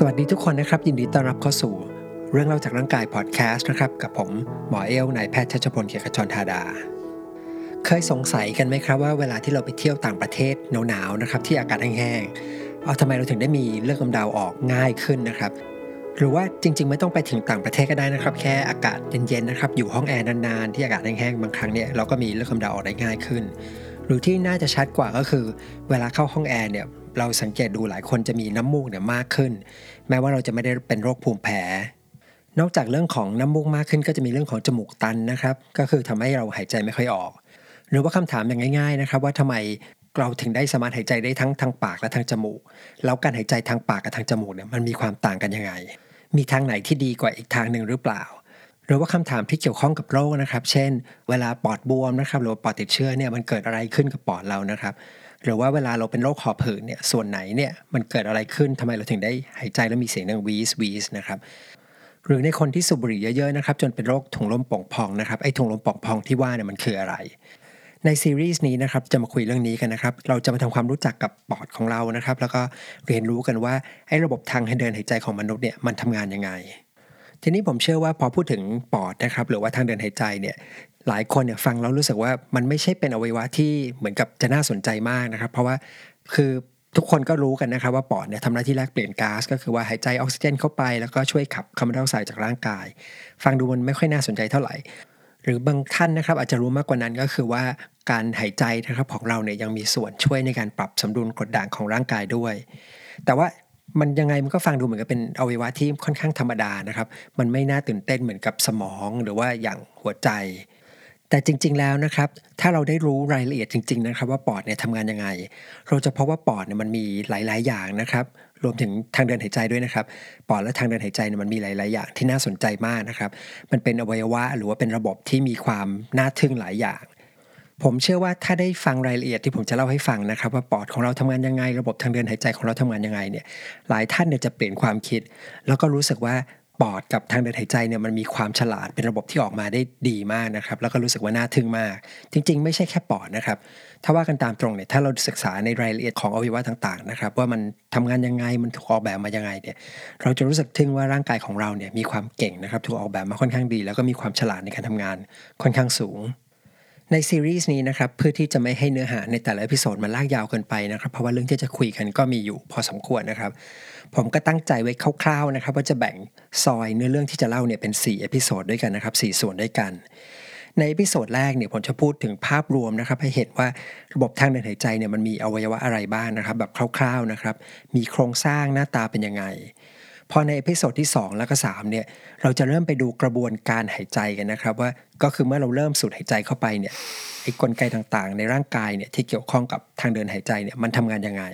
สวัสดีทุกคนนะครับ ยินดีต้อนรับเข้าสู่ เรื่องเล่าจากร่างกายพอดแคสต์นะครับ กับผมหมอเอลนายแพทย์ชัชพลเกียรติชรธาดา เคยสงสัยกันไหมครับว่าเวลาที่เราไปเที่ยวต่างประเทศหนาวๆนะครับที่อากาศแห้งๆเอาทำไมเราถึงได้มีเลือดกำเดาออกง่ายขึ้นนะครับ หรือว่าจริง ๆ ไม่ต้องไปถึงต่างประเทศก็ได้นะครับ แค่อากาศเย็นๆนะครับอยู่ห้องแอร์นานๆที่อากาศแห้งๆบางครั้งเนี่ยเราก็มีเลือดกำเดาออกได้ง่ายขึ้น หรือที่น่าจะชัดกว่าก็คือ เวลาเข้าห้องแอร์เนี่ย เราสังเกตดูหลายคนจะมีน้ำมูกเนี่ยมากขึ้น แม้ว่าเราจะไม่ได้เป็นโรคภูมิแพ้ นอกจากเรื่องของน้ำมูกมากขึ้น ก็จะมีเรื่องของจมูกตันนะครับ ก็คือทำให้เราหายใจไม่ค่อยออก หรือว่าคำถามอย่างง่าย ๆนะครับ ว่าทำไมเราถึงได้สามารถหายใจได้ทั้งทางปากและทางจมูก แล้วการหายใจทางปากกับทางจมูกเนี่ยมันมีความต่างกันยังไง มีทางไหนที่ดีกว่าอีกทางหนึ่งหรือเปล่าหรือว่าคำถามที่เกี่ยวข้องกับโรคนะครับ เช่น เวลาปอดบวมนะครับ หรือปอดติดเชื้อเนี่ยมันเกิดอะไรขึ้นกับปอดเรานะครับ หรือว่าเวลาเราเป็นโรคหอบหืดเนี่ยส่วนไหนเนี่ยมันเกิดอะไรขึ้นทำไมเราถึงได้หายใจแล้วมีเสียงดังวีสวีสนะครับหรือในคนที่สูบบุหรี่เยอะๆนะครับจนเป็นโรคถุงลมป่องพองนะครับไอ้ถุงลมป่องพองที่ว่าเนี่ยมันคืออะไร ในซีรีส์นี้นะครับจะมาคุยเรื่องนี้กันนะครับเราจะมาทำความรู้จักกับปอดของเรานะครับแล้วก็เรียนรู้กันว่าไอ้ระบบทางเดินหายใจของมนุษย์เนี่ยมันทำงานยังไง ทีนี้ผมเชื่อว่าพอพูดถึงปอดนะครับหรือว่าทางเดินหายใจเนี่ยหลายคนเนี่ยฟังแล้วรู้สึกว่ามันไม่ใช่เป็นอวัยวะที่เหมือนกับจะน่าสนใจมากนะครับ เพราะว่าคือทุกคนก็รู้กันนะครับว่าปอดเนี่ยทำหน้าที่แลกเปลี่ยนก๊าซก็คือว่าหายใจออกซิเจนเข้าไป แล้วก็ช่วยขับคาร์บอนไดออกไซด์จากร่างกาย ฟังดูมันไม่ค่อยน่าสนใจเท่าไหร่ หรือบางท่านนะครับอาจจะรู้มากกว่านั้นก็คือว่าการหายใจนะครับของเราเนี่ยยังมีส่วนช่วยในการปรับสมดุลกรดด่างของร่างกายด้วย แต่ว่า มันยังไงมันก็ฟังดูเหมือนกับเป็นอวัยวะที่ค่อนข้างธรรมดานะครับ มันไม่น่าตื่นเต้นเหมือนกับสมองหรือว่าอย่างหัวใจ แต่จริง ๆ แล้วนะครับ ถ้าเราได้รู้รายละเอียดจริง ๆ นะครับว่าปอดเนี่ยทำงานยังไง เราจะพบว่าปอดเนี่ยมันมีหลาย ๆ อย่างนะครับ รวมถึงทางเดินหายใจด้วยนะครับ ปอดและทางเดินหายใจเนี่ยมันมีหลาย ๆ อย่างที่น่าสนใจมากนะครับ มันเป็นอวัยวะหรือว่าเป็นระบบที่มีความน่าทึ่งหลายอย่าง ผมเชื่อว่าถ้าได้ฟังรายละเอียดที่ผมจะเล่าให้ฟังนะครับ ว่าปอดของเราทำงานยังไง ระบบทางเดินหายใจของเราทำงานยังไงเนี่ยหลายท่านเนี่ยจะเปลี่ยนความคิด แล้วก็รู้สึกว่าปอดกับทางเดินหายใจเนี่ยมันมีความฉลาดเป็นระบบที่ออกมาได้ดีมากนะครับ แล้วก็รู้สึกว่าน่าทึ่งมาก จริง ๆ ไม่ใช่แค่ปอดนะครับ ถ้าว่ากันตามตรงเนี่ยถ้าเราศึกษาในรายละเอียดของอวัยวะต่างๆนะครับว่ามันทำงานยังไงมันถูกออกแบบมายังไงเนี่ยเราจะรู้สึกทึ่งว่าร่างกายของเราเนี่ยมีความเก่งนะครับถูกออกแบบมาค่อนข้างดี แล้วก็มีความฉลาดในการทำงานค่อนข้างสูง ในซีรีส์นี้นะครับเพื่อที่จะไม่ให้เนื้อหาในแต่ละ episode มันลากยาวเกินไปนะครับ เพราะว่าเรื่องที่จะคุยกันก็มีอยู่พอสมควรนะครับ ผมก็ตั้งใจไว้คร่าวๆนะครับ ว่าจะแบ่งซอยเนื้อเรื่องที่จะเล่าเนี่ยเป็น4 episode ด้วยกันนะครับ4ส่วนด้วยกัน ใน episode แรกเนี่ยผมจะพูดถึงภาพรวมนะครับ ให้เห็นว่าระบบทางเดินหายใจเนี่ยมันมีอวัยวะอะไรบ้างนะครับ แบบคร่าวๆนะครับ มีโครงสร้างหน้าตาเป็นยังไง พอใน episode ที่ 2 แล้วก็3เนี่ยเราจะเริ่มไปดูกระบวนการหายใจกันนะครับ ว่าก็คือเมื่อเราเริ่มสูดหายใจเข้าไปเนี่ยไอ้กลไกต่างๆ ในร่างกายเนี่ยที่เกี่ยวข้องกับทางเดินหายใจเนี่ยมันทำงานยังไง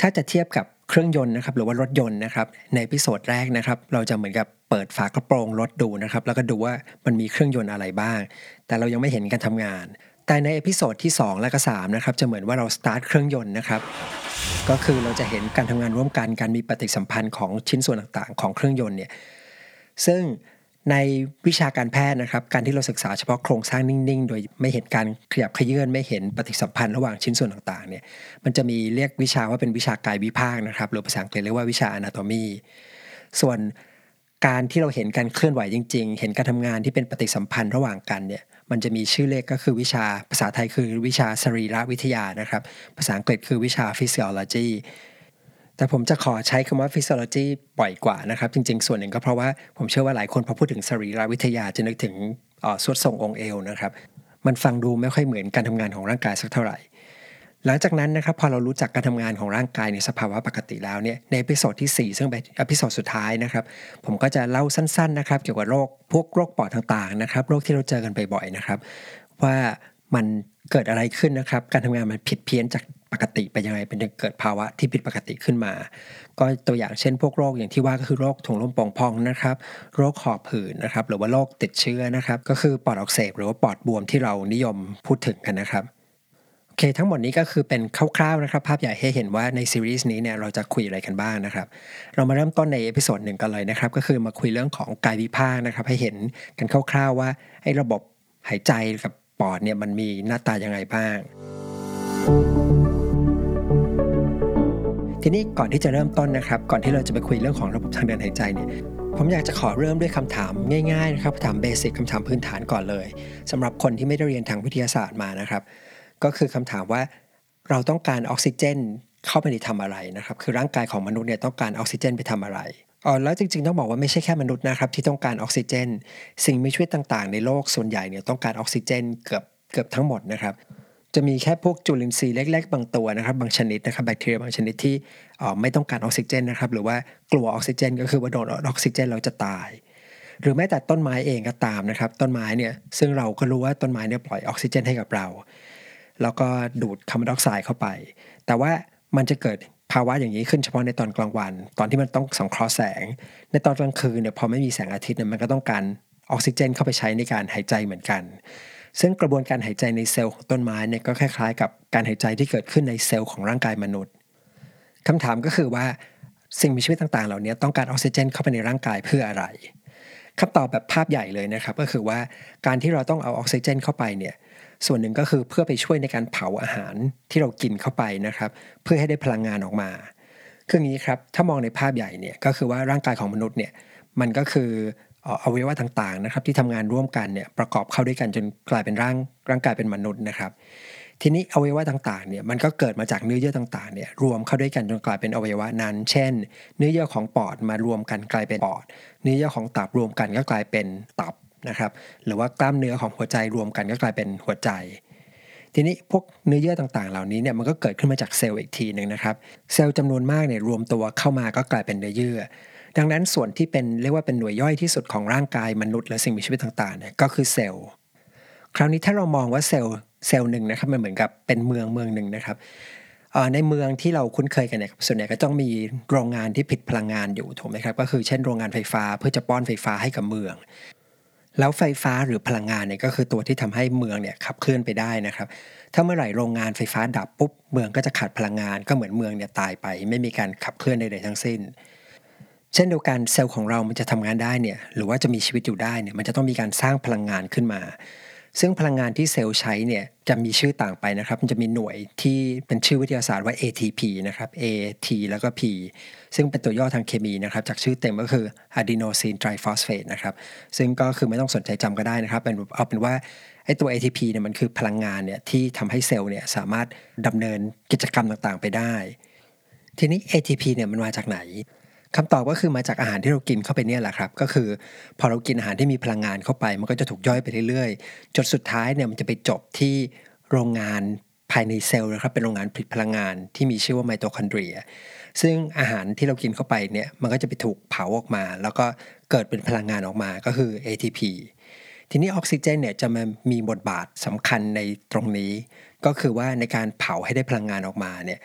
ถ้าจะเทียบกับเครื่องยนต์นะครับหรือว่ารถยนต์นะครับใน episode แรกนะครับ เราจะเหมือนกับเปิดฝากระโปรงรถดูนะครับ แล้วก็ดูว่ามันมีเครื่องยนต์อะไรบ้าง แต่เรายังไม่เห็นการทำงาน แต่ใน episode ที่ 2 และก็3นะครับจะเหมือนว่าเราสตาร์ทเครื่องยนต์นะครับก็คือเราจะเห็นการทำงานร่วมกันการมีปฏิสัมพันธ์ของชิ้นส่วนต่างๆ ของเครื่องยนต์เนี่ยซึ่งในวิชาการแพทย์นะครับ การที่เราศึกษาเฉพาะโครงสร้างนิ่งๆ โดยไม่เห็นการขยับขยื่นไม่เห็นปฏิสัมพันธ์ระหว่างชิ้นส่วนต่างๆเนี่ยมันจะมีเรียกวิชาว่าเป็นวิชากายวิภาคนะครับหรือภาษาอังกฤษเรียกว่าวิชา anatomy ส่วนการที่เราเห็นการเคลื่อนไหวจริง ๆ เห็นการทำงานที่เป็นปฏิสัมพันธ์ระหว่างกันเนี่ย มันจะมีชื่อเลขก็คือวิชาภาษาไทยคือวิชาสรีรวิทยานะครับ ภาษาอังกฤษคือวิชา physiology แต่ผมจะขอใช้คำว่า physiology บ่อยกว่านะครับ จริง ๆ ส่วนหนึ่งก็เพราะว่าผมเชื่อว่าหลายคนพอพูดถึงสรีรวิทยาจะนึกถึงทรวดทรงองค์เอวนะครับ มันฟังดูไม่ค่อยเหมือนการทำงานของร่างกายสักเท่าไหร่ หลังจากนั้นนะครับพอเรารู้จักการทำงานของร่างกายในสภาวะปกติแล้วเนี่ยใน episode ที่ 4 ซึ่งเป็น episode สุดท้ายนะครับผมก็จะเล่าสั้นๆนะครับเกี่ยวกับโรคพวกโรคปอดต่างๆนะครับโรคที่เราเจอกันบ่อยๆนะครับว่ามันเกิดอะไรขึ้นนะครับ การทำงานมันผิดเพี้ยนจากปกติไปยังไงเป็นเกิดภาวะที่ผิดปกติขึ้นมา ก็ตัวอย่างเช่น พวกโรคอย่างที่ว่าก็คือโรคถุงลมโป่งพองนะครับ โรคหอบหืดนะครับ หรือว่าโรคติดเชื้อนะครับ ก็คือปอดอักเสบหรือว่าปอดบวมที่เรานิยมพูดถึงกันนะครับ โอเคทั้งหมดนี้ก็คือเป็นคร่าวๆนะครับ ภาพใหญ่ให้เห็นว่าในซีรีส์นี้เนี่ยเราจะคุยอะไรกันบ้างนะครับ เรามาเริ่มต้นใน episode หนึ่งกันเลยนะครับ ก็คือมาคุยเรื่องของกายวิภาคนะครับ ให้เห็นกันคร่าวๆว่าไอ้ระบบหายใจกับปอดเนี่ยมันมีหน้าตายังไงบ้าง ทีนี้ก่อนที่จะเริ่มต้นนะครับ ก่อนที่เราจะไปคุยเรื่องของระบบทางเดินหายใจเนี่ยผมอยากจะขอเริ่มด้วยคำถามง่ายๆนะครับถามเบสิกคำถามพื้นฐานก่อนเลยสำหรับคนที่ไม่ได้เรียนทางวิทยาศาสตร์มานะครับ ก็คือคำถามว่าเราต้องการออกซิเจนเข้าไปในทำอะไรนะครับคือร่างกายของมนุษย์เนี่ยต้องการออกซิเจนไปทำอะไรอ๋อแล้วจริงๆต้องบอกว่าไม่ใช่แค่มนุษย์นะครับที่ต้องการออกซิเจน สิ่งมีชีวิตต่างๆ ในโลกส่วนใหญ่เนี่ยต้องการออกซิเจนเกือบเกือบทั้งหมดนะครับจะมีแค่พวกจุลินทรีย์เล็ก ๆ บางตัวนะครับ บางชนิดนะครับแบคทีเรียบางชนิดที่ไม่ต้องการออกซิเจนนะครับหรือว่ากลัวออกซิเจน ก็คือว่าโดนออกซิเจนเราจะตาย หรือแม้แต่ต้นไม้เองก็ตามนะครับ ต้นไม้เนี่ยซึ่งเราก็รู้ว่าต้นไม้เนี่ยปล่อยออกซิเจนให้กับเรา แล้วก็ดูดคาร์บอนไดออกไซด์เข้าไป แต่ว่ามันจะเกิดภาวะอย่างนี้ขึ้นเฉพาะในตอนกลางวัน ตอนที่มันต้องสังเคราะห์แสง ในตอนกลางคืนเนี่ยพอไม่มีแสงอาทิตย์เนี่ยมันก็ต้องการออกซิเจน เข้าไปใช้ในการหายใจเหมือนกัน ซึ่งกระบวนการหายใจในเซลล์ของต้นไม้เนี่ยก็คล้ายๆ กับการหายใจที่เกิดขึ้นในเซลล์ของร่างกายมนุษย์คำถามก็คือว่าสิ่งมีชีวิตต่างๆ เหล่านี้ต้องการออกซิเจน เข้าไปในร่างกายเพื่ออะไรคำตอบแบบภาพใหญ่เลยนะครับก็คือว่าการที่เราต้องเอาออกซิเจน เข้าไปเนี่ย ส่วนหนึ่งก็คือเพื่อไปช่วยในการเผาอาหารที่เรากินเข้าไปนะครับ เพื่อให้ได้พลังงานออกมา คืออย่างนี้ครับ ถ้ามองในภาพใหญ่เนี่ยก็คือว่าร่างกายของมนุษย์เนี่ยมันก็คืออวัยวะต่างๆนะครับ ที่ทำงานร่วมกันเนี่ยประกอบเข้าด้วยกันจนกลายเป็นร่างร่างกายเป็นมนุษย์นะครับ ทีนี้อวัยวะต่างๆเนี่ยมันก็เกิดมาจากเนื้อเยื่อต่างๆเนี่ยรวมเข้าด้วยกันจนกลายเป็นอวัยวะนั้น เช่น เนื้อเยื่อของปอดมารวมกันกลายเป็นปอด เนื้อเยื่อของตับรวมกันก็กลายเป็นตับ นะครับหรือว่ากล้ามเนื้อของหัวใจรวมกันก็กลายเป็นหัวใจ ทีนี้พวกเนื้อเยื่อต่างๆ เหล่านี้เนี่ยมันก็เกิดขึ้นมาจากเซลล์อีกทีหนึ่งนะครับเซลล์จำนวนมากเนี่ยรวมตัวเข้ามาก็กลายเป็นเนื้อเยื่อ ดังนั้นส่วนที่เป็นเรียกว่าเป็นหน่วยย่อยที่สุดของร่างกายมนุษย์และสิ่งมีชีวิตต่างๆเนี่ยก็คือเซลล์คราวนี้ถ้าเรามองว่าเซลล์เซลล์หนึ่งนะครับมันเหมือนกับเป็นเมืองเมืองหนึ่งนะครับในเมืองที่เราคุ้นเคยกันเนี่ยส่วนใหญ่ก็ต้องมีโรงงานที่ผลิตพลังงานอยู่ถูกไหมครับก็คือเช่นโรงงานไฟฟ้าเพื่อจะป้อนไฟฟ้าให้กับเมือง แล้วไฟฟ้าหรือพลังงานเนี่ยก็คือตัวที่ทำให้เมืองเนี่ยขับเคลื่อนไปได้นะครับ ถ้าเมื่อไหร่โรงงานไฟฟ้าดับปุ๊บเมืองก็จะขาดพลังงานก็เหมือนเมืองเนี่ยตายไป ไม่มีการขับเคลื่อนใดๆทั้งสิ้น เช่นเดียวกันเซลล์ของเรามันจะทำงานได้เนี่ยหรือว่าจะมีชีวิตอยู่ได้เนี่ยมันจะต้องมีการสร้างพลังงานขึ้นมา ซึ่งพลังงานที่เซลล์ใช้เนี่ยจะมีชื่อต่างไปนะครับ มันจะมีหน่วยที่เป็นชื่อวิทยาศาสตร์ว่า ATP นะครับ AT แล้วก็ P ซึ่งเป็นตัวย่อทางเคมีนะครับ จากชื่อเต็มก็คือ adenosine triphosphate นะครับ ซึ่งก็คือไม่ต้องสนใจจำก็ได้นะครับเป็นเอาเป็นว่าไอ้ตัว ATP เนี่ยมันคือพลังงานเนี่ยที่ทำให้เซลล์เนี่ยสามารถดำเนินกิจกรรมต่างๆ ไปได้ ทีนี้ ATP เนี่ยมันมาจากไหน คำตอบก็คือมาจากอาหารที่เรากินเข้าไปเนี่ยแหละครับ ก็คือพอเรากินอาหารที่มีพลังงานเข้าไป มันก็จะถูกย่อยไปเรื่อยๆ จนสุดท้ายเนี่ยมันจะไปจบที่โรงงานภายในเซลล์นะครับ เป็นโรงงานผลิตพลังงานที่มีชื่อว่าไมโตคอนเดรีย ซึ่งอาหารที่เรากินเข้าไปเนี่ยมันก็จะไปถูกเผาออกมา แล้วก็เกิดเป็นพลังงานออกมาก็คือ ATP ทีนี้ออกซิเจนเนี่ยจะมามีบทบาทสำคัญในตรงนี้ ก็คือว่าในการเผาให้ได้พลังงานออกมาเนี่ย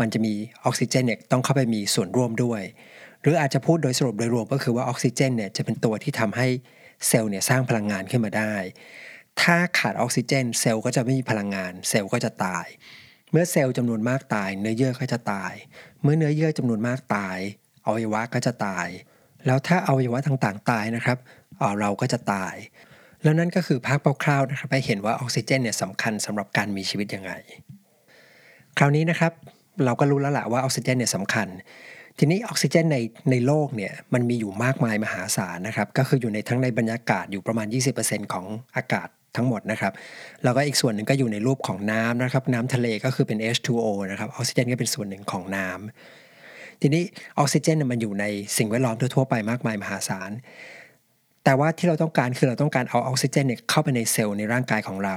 มันจะมีออกซิเจนเนี่ยต้องเข้าไปมีส่วนร่วมด้วย หรืออาจจะพูดโดยสรุปโดยรวมก็คือว่าออกซิเจนเนี่ยจะเป็นตัวที่ทำให้เซลล์เนี่ยสร้างพลังงานขึ้นมาได้ ถ้าขาดออกซิเจน เซลล์ก็จะไม่มีพลังงาน เซลล์ก็จะตาย เมื่อเซลล์จำนวนมากตาย เนื้อเยื่อก็จะตาย เมื่อเนื้อเยื่อจำนวนมากตายอวัยวะก็จะตาย แล้วถ้าอวัยวะต่างๆ ตายนะครับเราก็จะตาย แล้วนั่นก็คือภาพคร่าวๆนะครับให้เห็นว่าออกซิเจนเนี่ยสำคัญสำหรับการมีชีวิตยังไง คราวนี้นะครับเราก็รู้แล้วแหละว่าออกซิเจนเนี่ยสำคัญ ทีนี้ออกซิเจนในในโลกเนี่ยมันมีอยู่มากมายมหาศาลนะครับ ก็คืออยู่ในทั้งในบรรยากาศอยู่ประมาณ 20%ของอากาศทั้งหมดนะครับ แล้วก็อีกส่วนหนึ่งก็อยู่ในรูปของน้ำนะครับ น้ำทะเลก็คือเป็น H2O นะครับออกซิเจนก็เป็นส่วนหนึ่งของน้ำทีนี้ออกซิเจนมันอยู่ในสิ่งแวดล้อมทั่วๆไปมากมายมหาศาลแต่ว่าที่เราต้องการคือเราต้องการเอาออกซิเจนเนี่ยเข้าไปในเซลล์ในร่างกายของเรา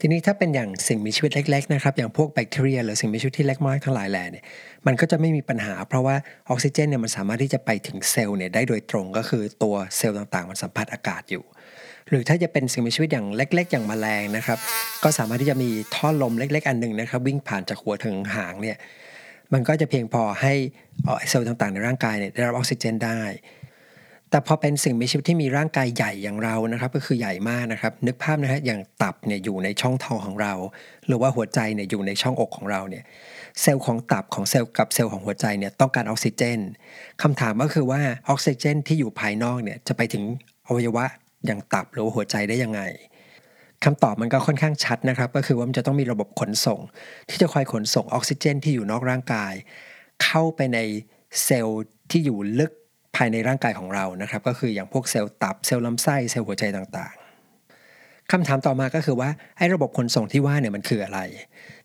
ทีนี้ถ้าเป็นอย่างสิ่งมีชีวิตเล็กๆนะครับอย่างพวกแบคทีเรียหรือสิ่งมีชีวิตที่เล็กมากทั้งหลายแหล่เนี่ยมันก็จะไม่มีปัญหา เพราะว่าออกซิเจนเนี่ยมันสามารถที่จะไปถึงเซลล์เนี่ยได้โดยตรงก็คือตัวเซลล์ต่างๆ มันสัมผัสอากาศอยู่ หรือถ้าจะเป็นสิ่งมีชีวิตอย่างเล็ก ๆ อย่างแมลงนะครับก็สามารถที่จะมีท่อลมเล็ก ๆ อันหนึ่งนะครับวิ่งผ่านจากหัวถึงหางเนี่ยมันก็จะเพียงพอให้เซลล์ต่างๆ ในร่างกายเนี่ยได้รับออกซิเจนได้ แต่พอเป็นสิ่งมีชีวิตที่มีร่างกายใหญ่อย่างเรานะครับ ก็คือใหญ่มากนะครับ นึกภาพนะฮะอย่างตับเนี่ยอยู่ในช่องท้องของเรา หรือว่าหัวใจเนี่ยอยู่ในช่องอกของเราเนี่ยเซลล์ของตับของเซลล์กับเซลล์ของหัวใจเนี่ยต้องการออกซิเจนคำถามก็คือว่าออกซิเจน ที่อยู่ภายนอกเนี่ยจะไปถึงอวัยวะอย่างตับหรือหัวใจได้ยังไงคำตอบมันก็ค่อนข้างชัดนะครับ ก็คือว่ามันจะต้องมีระบบขนส่ง ที่จะคอยขนส่งออกซิเจน ที่อยู่นอกร่างกาย เข้าไปในเซลล์ที่อยู่ลึก ภายในร่างกายของเรานะครับ ก็คืออย่างพวกเซลล์ตับเซลล์ลำไส้เซลล์หัวใจต่างๆคำถามต่อมาก็คือว่าไอ้ระบบขนส่งที่ว่าเนี่ยมันคืออะไร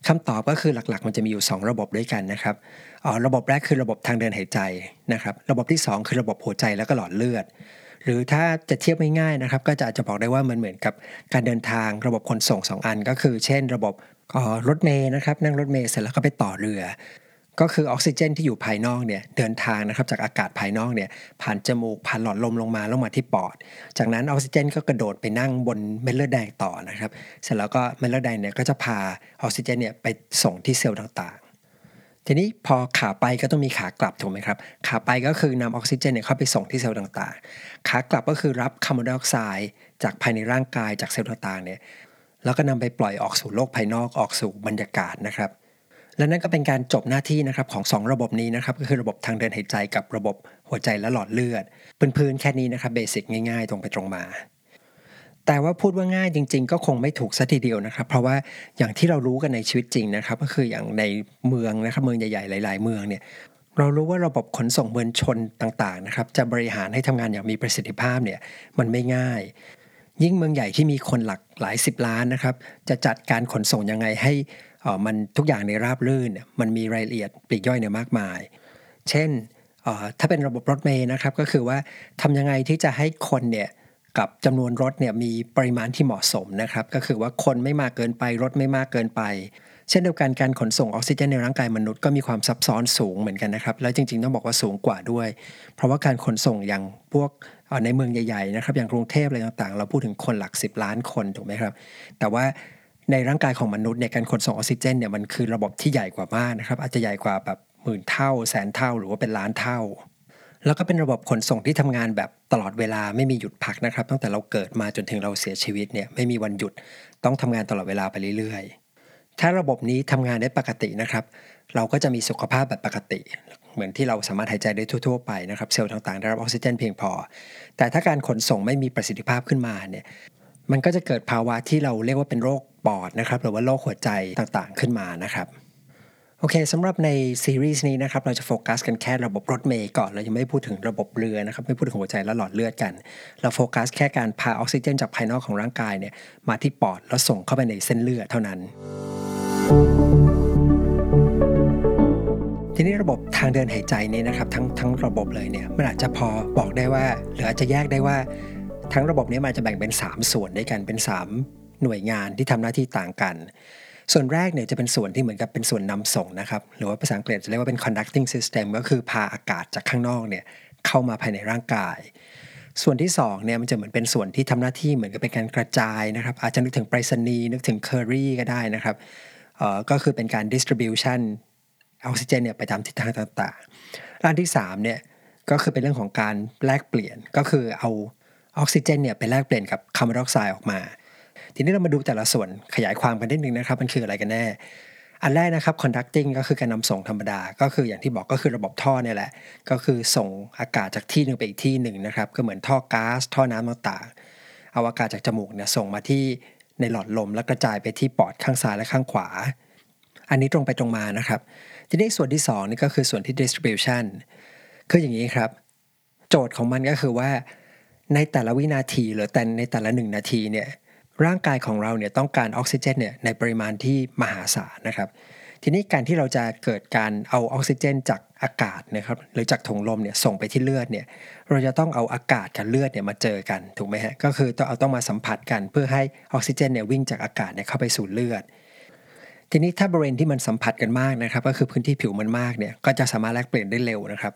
คำตอบก็คือหลักๆ มันจะมีอยู่ 2 ระบบด้วยกันนะครับอ๋อระบบแรกคือระบบทางเดินหายใจนะครับ ระบบที่ 2 คือระบบหัวใจแล้วก็หลอดเลือดหรือถ้าจะเทียบง่ายๆนะครับ ก็จะอาจจะบอกได้ว่ามันเหมือนกับการเดินทางระบบขนส่ง 2 อัน ก็คือ เช่น ระบบรถเมย์นะครับนั่งรถเมย์เสร็จแล้วก็ไปต่อเรือ ก็คือออกซิเจนที่อยู่ภายนอกเนี่ยเดินทางนะครับจากอากาศภายนอกเนี่ยผ่านจมูกผ่านหลอดลมลงมาล้วมาที่ปอด จากนั้นออกซิเจนก็กระโดดไปนั่งบนเม็ดเลือดแดงต่อนะครับเสร็จแล้วก็เม็ดเลือดแดงเนี่ยก็จะพาออกซิเจนเนี่ยไปส่งที่เซลล์ต่างๆ ทีนี้พอขาไปก็ต้องมีขากลับถูกไหมครับขาไปก็คือนำออกซิเจนเนี่ยเข้าไปส่งที่เซลล์ต่างๆ ขากลับก็คือรับคาร์บอนไดออกไซด์จากภายในร่างกายจากเซลล์ต่างๆเนี่ยแล้วก็นำไปปล่อยออกสู่โลกภายนอกออกสู่บรรยากาศนะครับ และนั่นก็เป็นการจบหน้าที่นะครับของ 2 ระบบนี้นะครับก็คือระบบทางเดินหายใจกับระบบหัวใจและหลอดเลือดพื้นๆแค่นี้นะครับ basic ง่ายๆ ตรงไปตรงมาแต่ว่าพูดว่าง่ายจริง ๆ ก็คงไม่ถูกสัทีเดียวนะครับ เพราะว่าอย่างที่เรารู้กันในชีวิตจริงนะครับ ก็คืออย่างในเมืองนะครับเมืองใหญ่ๆหลาย ๆ เมืองเนี่ยเรารู้ว่าระบบขนส่งมวลชนต่างๆนะครับจะบริหารให้ทำงานอย่างมีประสิทธิภาพเนี่ยมันไม่ง่าย ยิ่งเมืองใหญ่ที่มีคนหลักหลายสิบล้านนะครับจะจัดการขนส่งยังไงให้ มันทุกอย่างในราบรื่น มันมีรายละเอียดปลีกย่อยเนี่ยมากมาย เช่นถ้าเป็นระบบรถเมย์นะครับก็คือว่าทำยังไงที่จะให้คนเนี่ยกับจำนวนรถเนี่ยมีปริมาณที่เหมาะสมนะครับ ก็คือว่าคนไม่มากเกินไปรถไม่มากเกินไป เช่นเดียวกันการขนส่งออกซิเจนในร่างกายมนุษย์ก็มีความซับซ้อนสูงเหมือนกันนะครับ แล้วจริงๆต้องบอกว่าสูงกว่าด้วย เพราะว่าการขนส่งอย่างพวกในเมืองใหญ่ๆนะครับอย่างกรุงเทพอะไรต่างๆ เราพูดถึงคนหลัก 10 ล้านคนถูกไหมครับ แต่ว่า ในร่างกายของมนุษย์เนี่ยการขนส่งออกซิเจนเนี่ยมันคือระบบที่ใหญ่กว่ามากนะครับ อาจจะใหญ่กว่าแบบหมื่นเท่า แสนเท่าหรือว่าเป็นล้านเท่า แล้วก็เป็นระบบขนส่งที่ทำงานแบบตลอดเวลาไม่มีหยุดพักนะครับ ตั้งแต่เราเกิดมาจนถึงเราเสียชีวิตเนี่ยไม่มีวันหยุดต้องทำงานตลอดเวลาไปเรื่อยๆ ถ้าระบบนี้ทำงานได้ปกตินะครับ เราก็จะมีสุขภาพแบบปกติ เหมือนที่เราสามารถหายใจได้ทั่วๆไปนะครับเซลล์ต่างๆได้รับออกซิเจนเพียงพอ แต่ถ้าการขนส่งไม่มีประสิทธิภาพขึ้นมาเนี่ย มันก็จะเกิดภาวะที่เราเรียกว่าเป็นโรคปอดนะครับหรือว่าโรคหัวใจต่างๆขึ้นมานะครับโอเคสำหรับในซีรีส์นี้นะครับเราจะโฟกัสกันแค่ระบบรถเมย์ก่อนเรายังไม่พูดถึงระบบเรือนะครับไม่พูดถึงหัวใจและหลอดเลือดกัน เราโฟกัสแค่การพาออกซิเจนจากภายนอกของร่างกายเนี่ยมาที่ปอดแล้วส่งเข้าไปในเส้นเลือดเท่านั้น ทีนี้ระบบทางเดินหายใจนี้นะครับทั้งทั้งระบบเลยเนี่ยมันอาจจะพอบอกได้ว่าหรืออาจจะแยกได้ว่า ทั้งระบบนี้มันจะแบ่งเป็น 3 ส่วนด้วยกันเป็น 3 หน่วยงานที่ทำหน้าที่ต่างกัน ส่วนแรกเนี่ยจะเป็นส่วนที่เหมือนกับเป็นส่วนนำส่งนะครับหรือว่าภาษาอังกฤษจะเรียกว่าเป็น conducting system ก็คือพาอากาศจากข้างนอกเนี่ยเข้ามาภายในร่างกาย ส่วนที่2เนี่ยมันจะเหมือนเป็นส่วนที่ทำหน้าที่เหมือนกับเป็นการกระจายนะครับ อาจจะนึกถึงไปรษณีย์นึกถึงเคอรี่ก็ได้นะครับก็คือเป็นการ distribution ออกซิเจนเนี่ยไปตามทิศทางต่างๆ ด้านที่3เนี่ยก็คือเป็นเรื่องของการแลกเปลี่ยนก็คือเอา ออกซิเจนเนี่ยไปแลกเปลี่ยนกับคาร์บอนไดออกไซด์ออกมา ทีนี้เรามาดูแต่ละส่วนขยายความกันนิดนึงนะครับ มันคืออะไรกันแน่ อันแรกนะครับ conducting ก็คือการนำส่งธรรมดา ก็คืออย่างที่บอกก็คือระบบท่อเนี่ยแหละ ก็คือส่งอากาศจากที่หนึ่งไปอีกที่หนึ่งนะครับ ก็เหมือนท่อก๊าซท่อน้ำต่างๆ เอาอากาศจากจมูกเนี่ยส่งมาที่ในหลอดลมแล้วกระจายไปที่ปอดข้างซ้ายและข้างขวา อันนี้ตรงไปตรงมานะครับ ทีนี้ส่วนที่2นี่ก็คือส่วนที่ distribution คืออย่างนี้ครับ โจทย์ของมันก็คือว่า ในแต่ละวินาทีหรือแต่ในแต่ละหนึ่งนาทีเนี่ยร่างกายของเราเนี่ยต้องการออกซิเจนเนี่ยในปริมาณที่มหาศาลนะครับ ทีนี้การที่เราจะเกิดการเอาออกซิเจนจากอากาศนะครับหรือจากถุงลมเนี่ยส่งไปที่เลือดเนี่ยเราจะต้องเอาอากาศกับเลือดเนี่ยมาเจอกันถูกไหมฮะก็คือต้องเอาต้องมาสัมผัสกันเพื่อให้ออกซิเจนเนี่ยวิ่งจากอากาศเนี่ยเข้าไปสู่เลือด ทีนี้ถ้าบริเวณที่มันสัมผัสกันมากนะครับ ก็คือพื้นที่ผิวมันมากเนี่ยก็จะสามารถแลกเปลี่ยนได้เร็วนะครับ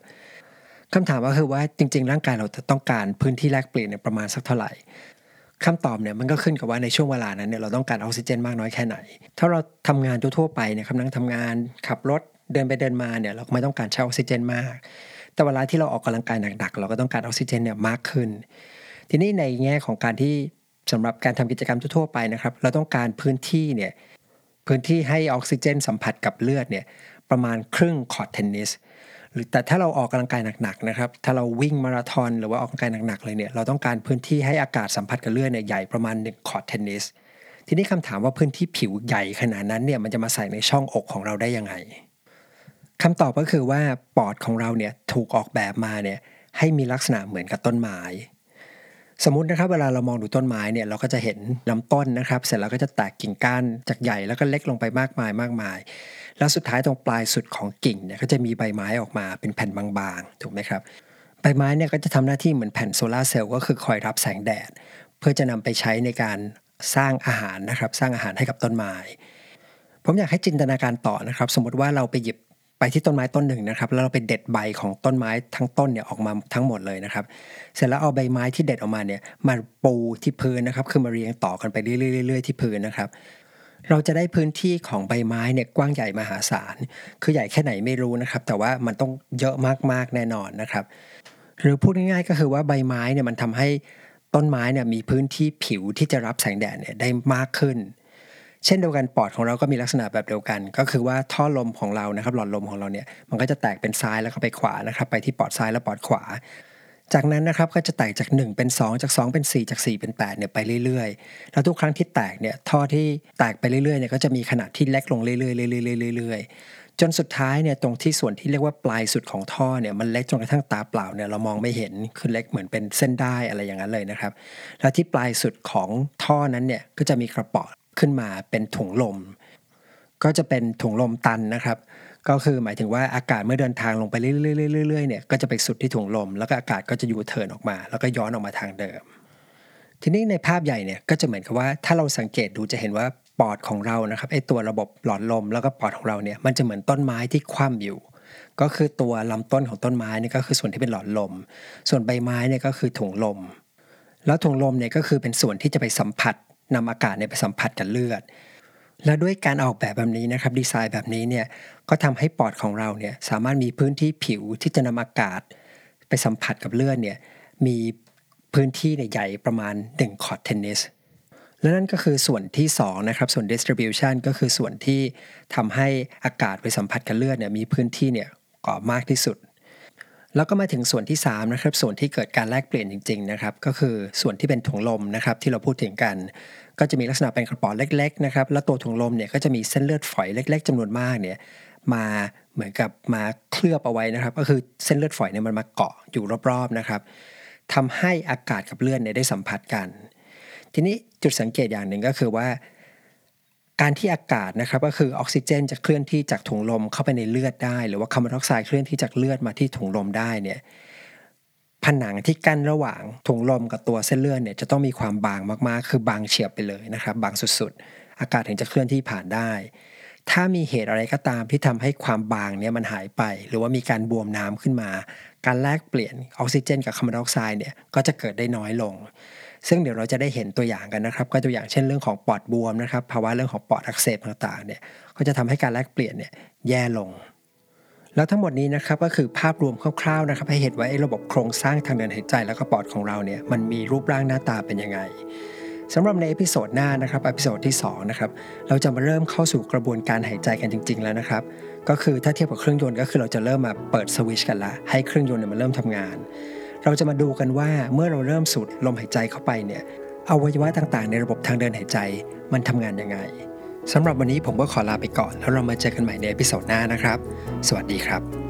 คำถามก็คือว่าจริง ๆ ร่างกายเราจะต้องการพื้นที่แลกเปลี่ยนเนี่ยประมาณสักเท่าไหร่คำตอบเนี่ยมันก็ขึ้นกับว่าในช่วงเวลานั้นเนี่ยเราต้องการออกซิเจนมากน้อยแค่ไหน ถ้าเราทำงานทั่วๆไปเนี่ยกำลังทำงานขับรถเดินไปเดินมาเนี่ยเราไม่ต้องการใช้ออกซิเจนมาก แต่เวลาที่เราออกกำลังกายหนักๆเราก็ต้องการออกซิเจนเนี่ยมากขึ้น ทีนี้ในแง่ของการที่สำหรับการทำกิจกรรมทั่วๆไปนะครับ เราต้องการพื้นที่เนี่ยพื้นที่ให้ออกซิเจนสัมผัสกับเลือดเนี่ยประมาณครึ่งคอร์ตเทนนิส หรือแต่ถ้าเราออกกำลังกายหนักๆนะครับ ถ้าเราวิ่งมาราธอนหรือว่าออกกำลังกายหนักๆเลยเนี่ย เราต้องการพื้นที่ให้อากาศสัมผัสกับเลือดเนี่ยใหญ่ประมาณ1คอร์ตเทนนิส ทีนี้คำถามว่าพื้นที่ผิวใหญ่ขนาดนั้นเนี่ยมันจะมาใส่ในช่องอกของเราได้ยังไงคำตอบก็คือว่าปอดของเราเนี่ยถูกออกแบบมาเนี่ยให้มีลักษณะเหมือนกับต้นไม้ สมมตินะครับเวลาเรามองดูต้นไม้เนี่ยเราก็จะเห็นลำต้นนะครับ เสร็จแล้วก็จะแตกกิ่งก้านจากใหญ่แล้วก็เล็กลงไปมากมายมากมาย แล้วสุดท้ายตรงปลายสุดของกิ่งเนี่ยก็จะมีใบไม้ออกมาเป็นแผ่นบางๆ ถูกไหมครับ ใบไม้เนี่ยก็จะทำหน้าที่เหมือนแผ่นโซลาเซลล์ก็คือคอยรับแสงแดด เพื่อจะนำไปใช้ในการสร้างอาหารนะครับ สร้างอาหารให้กับต้นไม้ผมอยากให้จินตนาการต่อนะครับ สมมติว่าเราไปหยิบ ที่ต้นไม้ต้นหนึ่งนะครับ แล้วเราไปเด็ดใบของต้นไม้ทั้งต้นเนี่ยออกมาทั้งหมดเลยนะครับ เสร็จแล้วเอาใบไม้ที่เด็ดออกมาเนี่ยมาปูที่พื้นนะครับ คือมาเรียงต่อกันไปเรื่อยๆที่พื้นนะครับ เราจะได้พื้นที่ของใบไม้เนี่ยกว้างใหญ่มหาศาล คือใหญ่แค่ไหนไม่รู้นะครับ แต่ว่ามันต้องเยอะมากๆแน่นอนนะครับ หรือพูดง่ายๆก็คือว่าใบไม้เนี่ยมันทำให้ต้นไม้เนี่ยมีพื้นที่ผิวที่จะรับแสงแดดเนี่ยได้มากขึ้น เช่นเดียวกันปอดของเราก็มีลักษณะแบบเดียวกัน ก็คือว่าท่อลมของเรานะครับ หลอดลมของเราเนี่ยมันก็จะแตกเป็นซ้ายแล้วก็ไปขวานะครับไปที่ปอดซ้ายและปอดขวา จากนั้นนะครับก็จะแตกจาก 1 เป็น 2 จาก 2 เป็น 4 จาก 4 เป็น8เนี่ยไปเรื่อยๆ แล้วทุกครั้งที่แตกเนี่ยท่อที่แตกไปเรื่อยๆเนี่ยก็จะมีขนาดที่เล็กลงเรื่อยๆเรื่อยๆเรื่อยๆจนสุดท้ายเนี่ยตรงที่ส่วนที่เรียกว่าปลายสุดของท่อเนี่ยมันเล็กจนกระทั่งตาเปล่าเนี่ยเรามองไม่เห็นคือเล็กเหมือนเป็นเส้นได้อะไรอย่างนั้นเลยนะครับ แล้วที่ปลายสุดของท่อนั้นเนี่ยก็จะมีกระป๋อ ขึ้นมาเป็นถุงลม ก็จะเป็นถุงลมตันนะครับ ก็คือหมายถึงว่าอากาศเมื่อเดินทางลงไปเรื่อยๆเนี่ยก็จะไปสุดที่ถุงลม แล้วก็อากาศก็จะยูเทิร์นออกมา แล้วก็ย้อนออกมาทางเดิม ทีนี้ในภาพใหญ่เนี่ยก็จะเหมือนกับว่าถ้าเราสังเกตดูจะเห็นว่าปอดของเรานะครับไอตัวระบบหลอดลมแล้วก็ปอดของเราเนี่ยมันจะเหมือนต้นไม้ที่คว่ำอยู่ ก็คือตัวลำต้นของต้นไม้นี่ก็คือส่วนที่เป็นหลอดลม ส่วนใบไม้เนี่ยก็คือถุงลม แล้วถุงลมเนี่ยก็คือเป็นส่วนที่จะไปสัมผัส นำอากาศเนี่ยไปสัมผัสกับเลือด และด้วยการออกแบบแบบนี้นะครับดีไซน์แบบนี้เนี่ยก็ทำให้ปอดของเราเนี่ยสามารถมีพื้นที่ผิวที่จะนำอากาศ ไปสัมผัสกับเลือดเนี่ยมีพื้นที่ใหญ่ประมาณ1คอร์ดเทนนิสและนั่นก็คือส่วนที่2นะครับส่วน distribution ก็คือส่วนที่ทำให้อากาศไปสัมผัสกับเลือดเนี่ยมีพื้นที่เนี่ยก่อมากที่สุด แล้วก็มาถึงส่วนที่3นะครับส่วนที่เกิดการแลกเปลี่ยนจริงๆนะครับก็คือส่วนที่เป็นถุงลมนะครับที่เราพูดถึงกัน ก็จะมีลักษณะเป็นกระป๋องเล็กๆนะครับแล้วตัวถุงลมเนี่ยก็จะมีเส้นเลือดฝอยเล็ก ๆจำนวนมากเนี่ยมาเหมือนกับมาเคลือบเอาไว้นะครับ ก็คือเส้นเลือดฝอยเนี่ยมันมาเกาะอยู่รอบๆนะครับทำให้อากาศกับเลือดเนี่ยได้สัมผัสกัน ทีนี้จุดสังเกตอย่างหนึ่งก็คือว่า การที่อากาศนะครับก็คือออกซิเจนจะเคลื่อนที่จากถุงลมเข้าไปในเลือดได้ หรือว่าคาร์บอนไดออกไซด์เคลื่อนที่จากเลือดมาที่ถุงลมได้เนี่ยผนังที่กั้นระหว่างถุงลมกับตัวเส้นเลือดเนี่ยจะต้องมีความบางมากๆ คือบางเฉียบไปเลยนะครับบางสุดๆ อากาศถึงจะเคลื่อนที่ผ่านได้ ถ้ามีเหตุอะไรก็ตามที่ทำให้ความบางเนี่ยมันหายไป หรือว่ามีการบวมน้ำขึ้นมา การแลกเปลี่ยนออกซิเจน กับคาร์บอนไดออกไซด์เนี่ยก็จะเกิดได้น้อยลง ซึ่งเดี๋ยวเราจะได้เห็นตัวอย่างกันนะครับ ก็ตัวอย่างเช่นเรื่องของปอดบวมนะครับภาวะเรื่องของปอดอักเสบต่างๆเนี่ยก็จะทำให้การแลกเปลี่ยนเนี่ยแย่ลง แล้วทั้งหมดนี้นะครับก็คือภาพรวมคร่าวๆนะครับให้เห็นว่าไอ้ระบบโครงสร้างทางเดินหายใจแล้วก็ปอดของเราเนี่ยมันมีรูปร่างหน้าตาเป็นยังไงสำหรับใน episode หน้านะครับ episode ที่2นะครับเราจะมาเริ่มเข้าสู่กระบวนการหายใจกันจริง ๆ แล้วนะครับ ก็คือถ้าเทียบกับเครื่องยนต์ก็คือเราจะเริ่มมาเปิดสวิตช์กันละให้เครื่องยนต์เนี่ยมันเริ่มทำงาน เราจะมาดูกันว่าเมื่อเราเริ่มสูดลมหายใจเข้าไปเนี่ยอวัยวะต่างๆ ในระบบทางเดินหายใจมันทำงานยังไงสำหรับวันนี้ผมก็ขอลาไปก่อน แล้วเรามาเจอกันใหม่ในเอพิโซดหน้านะครับ สวัสดีครับ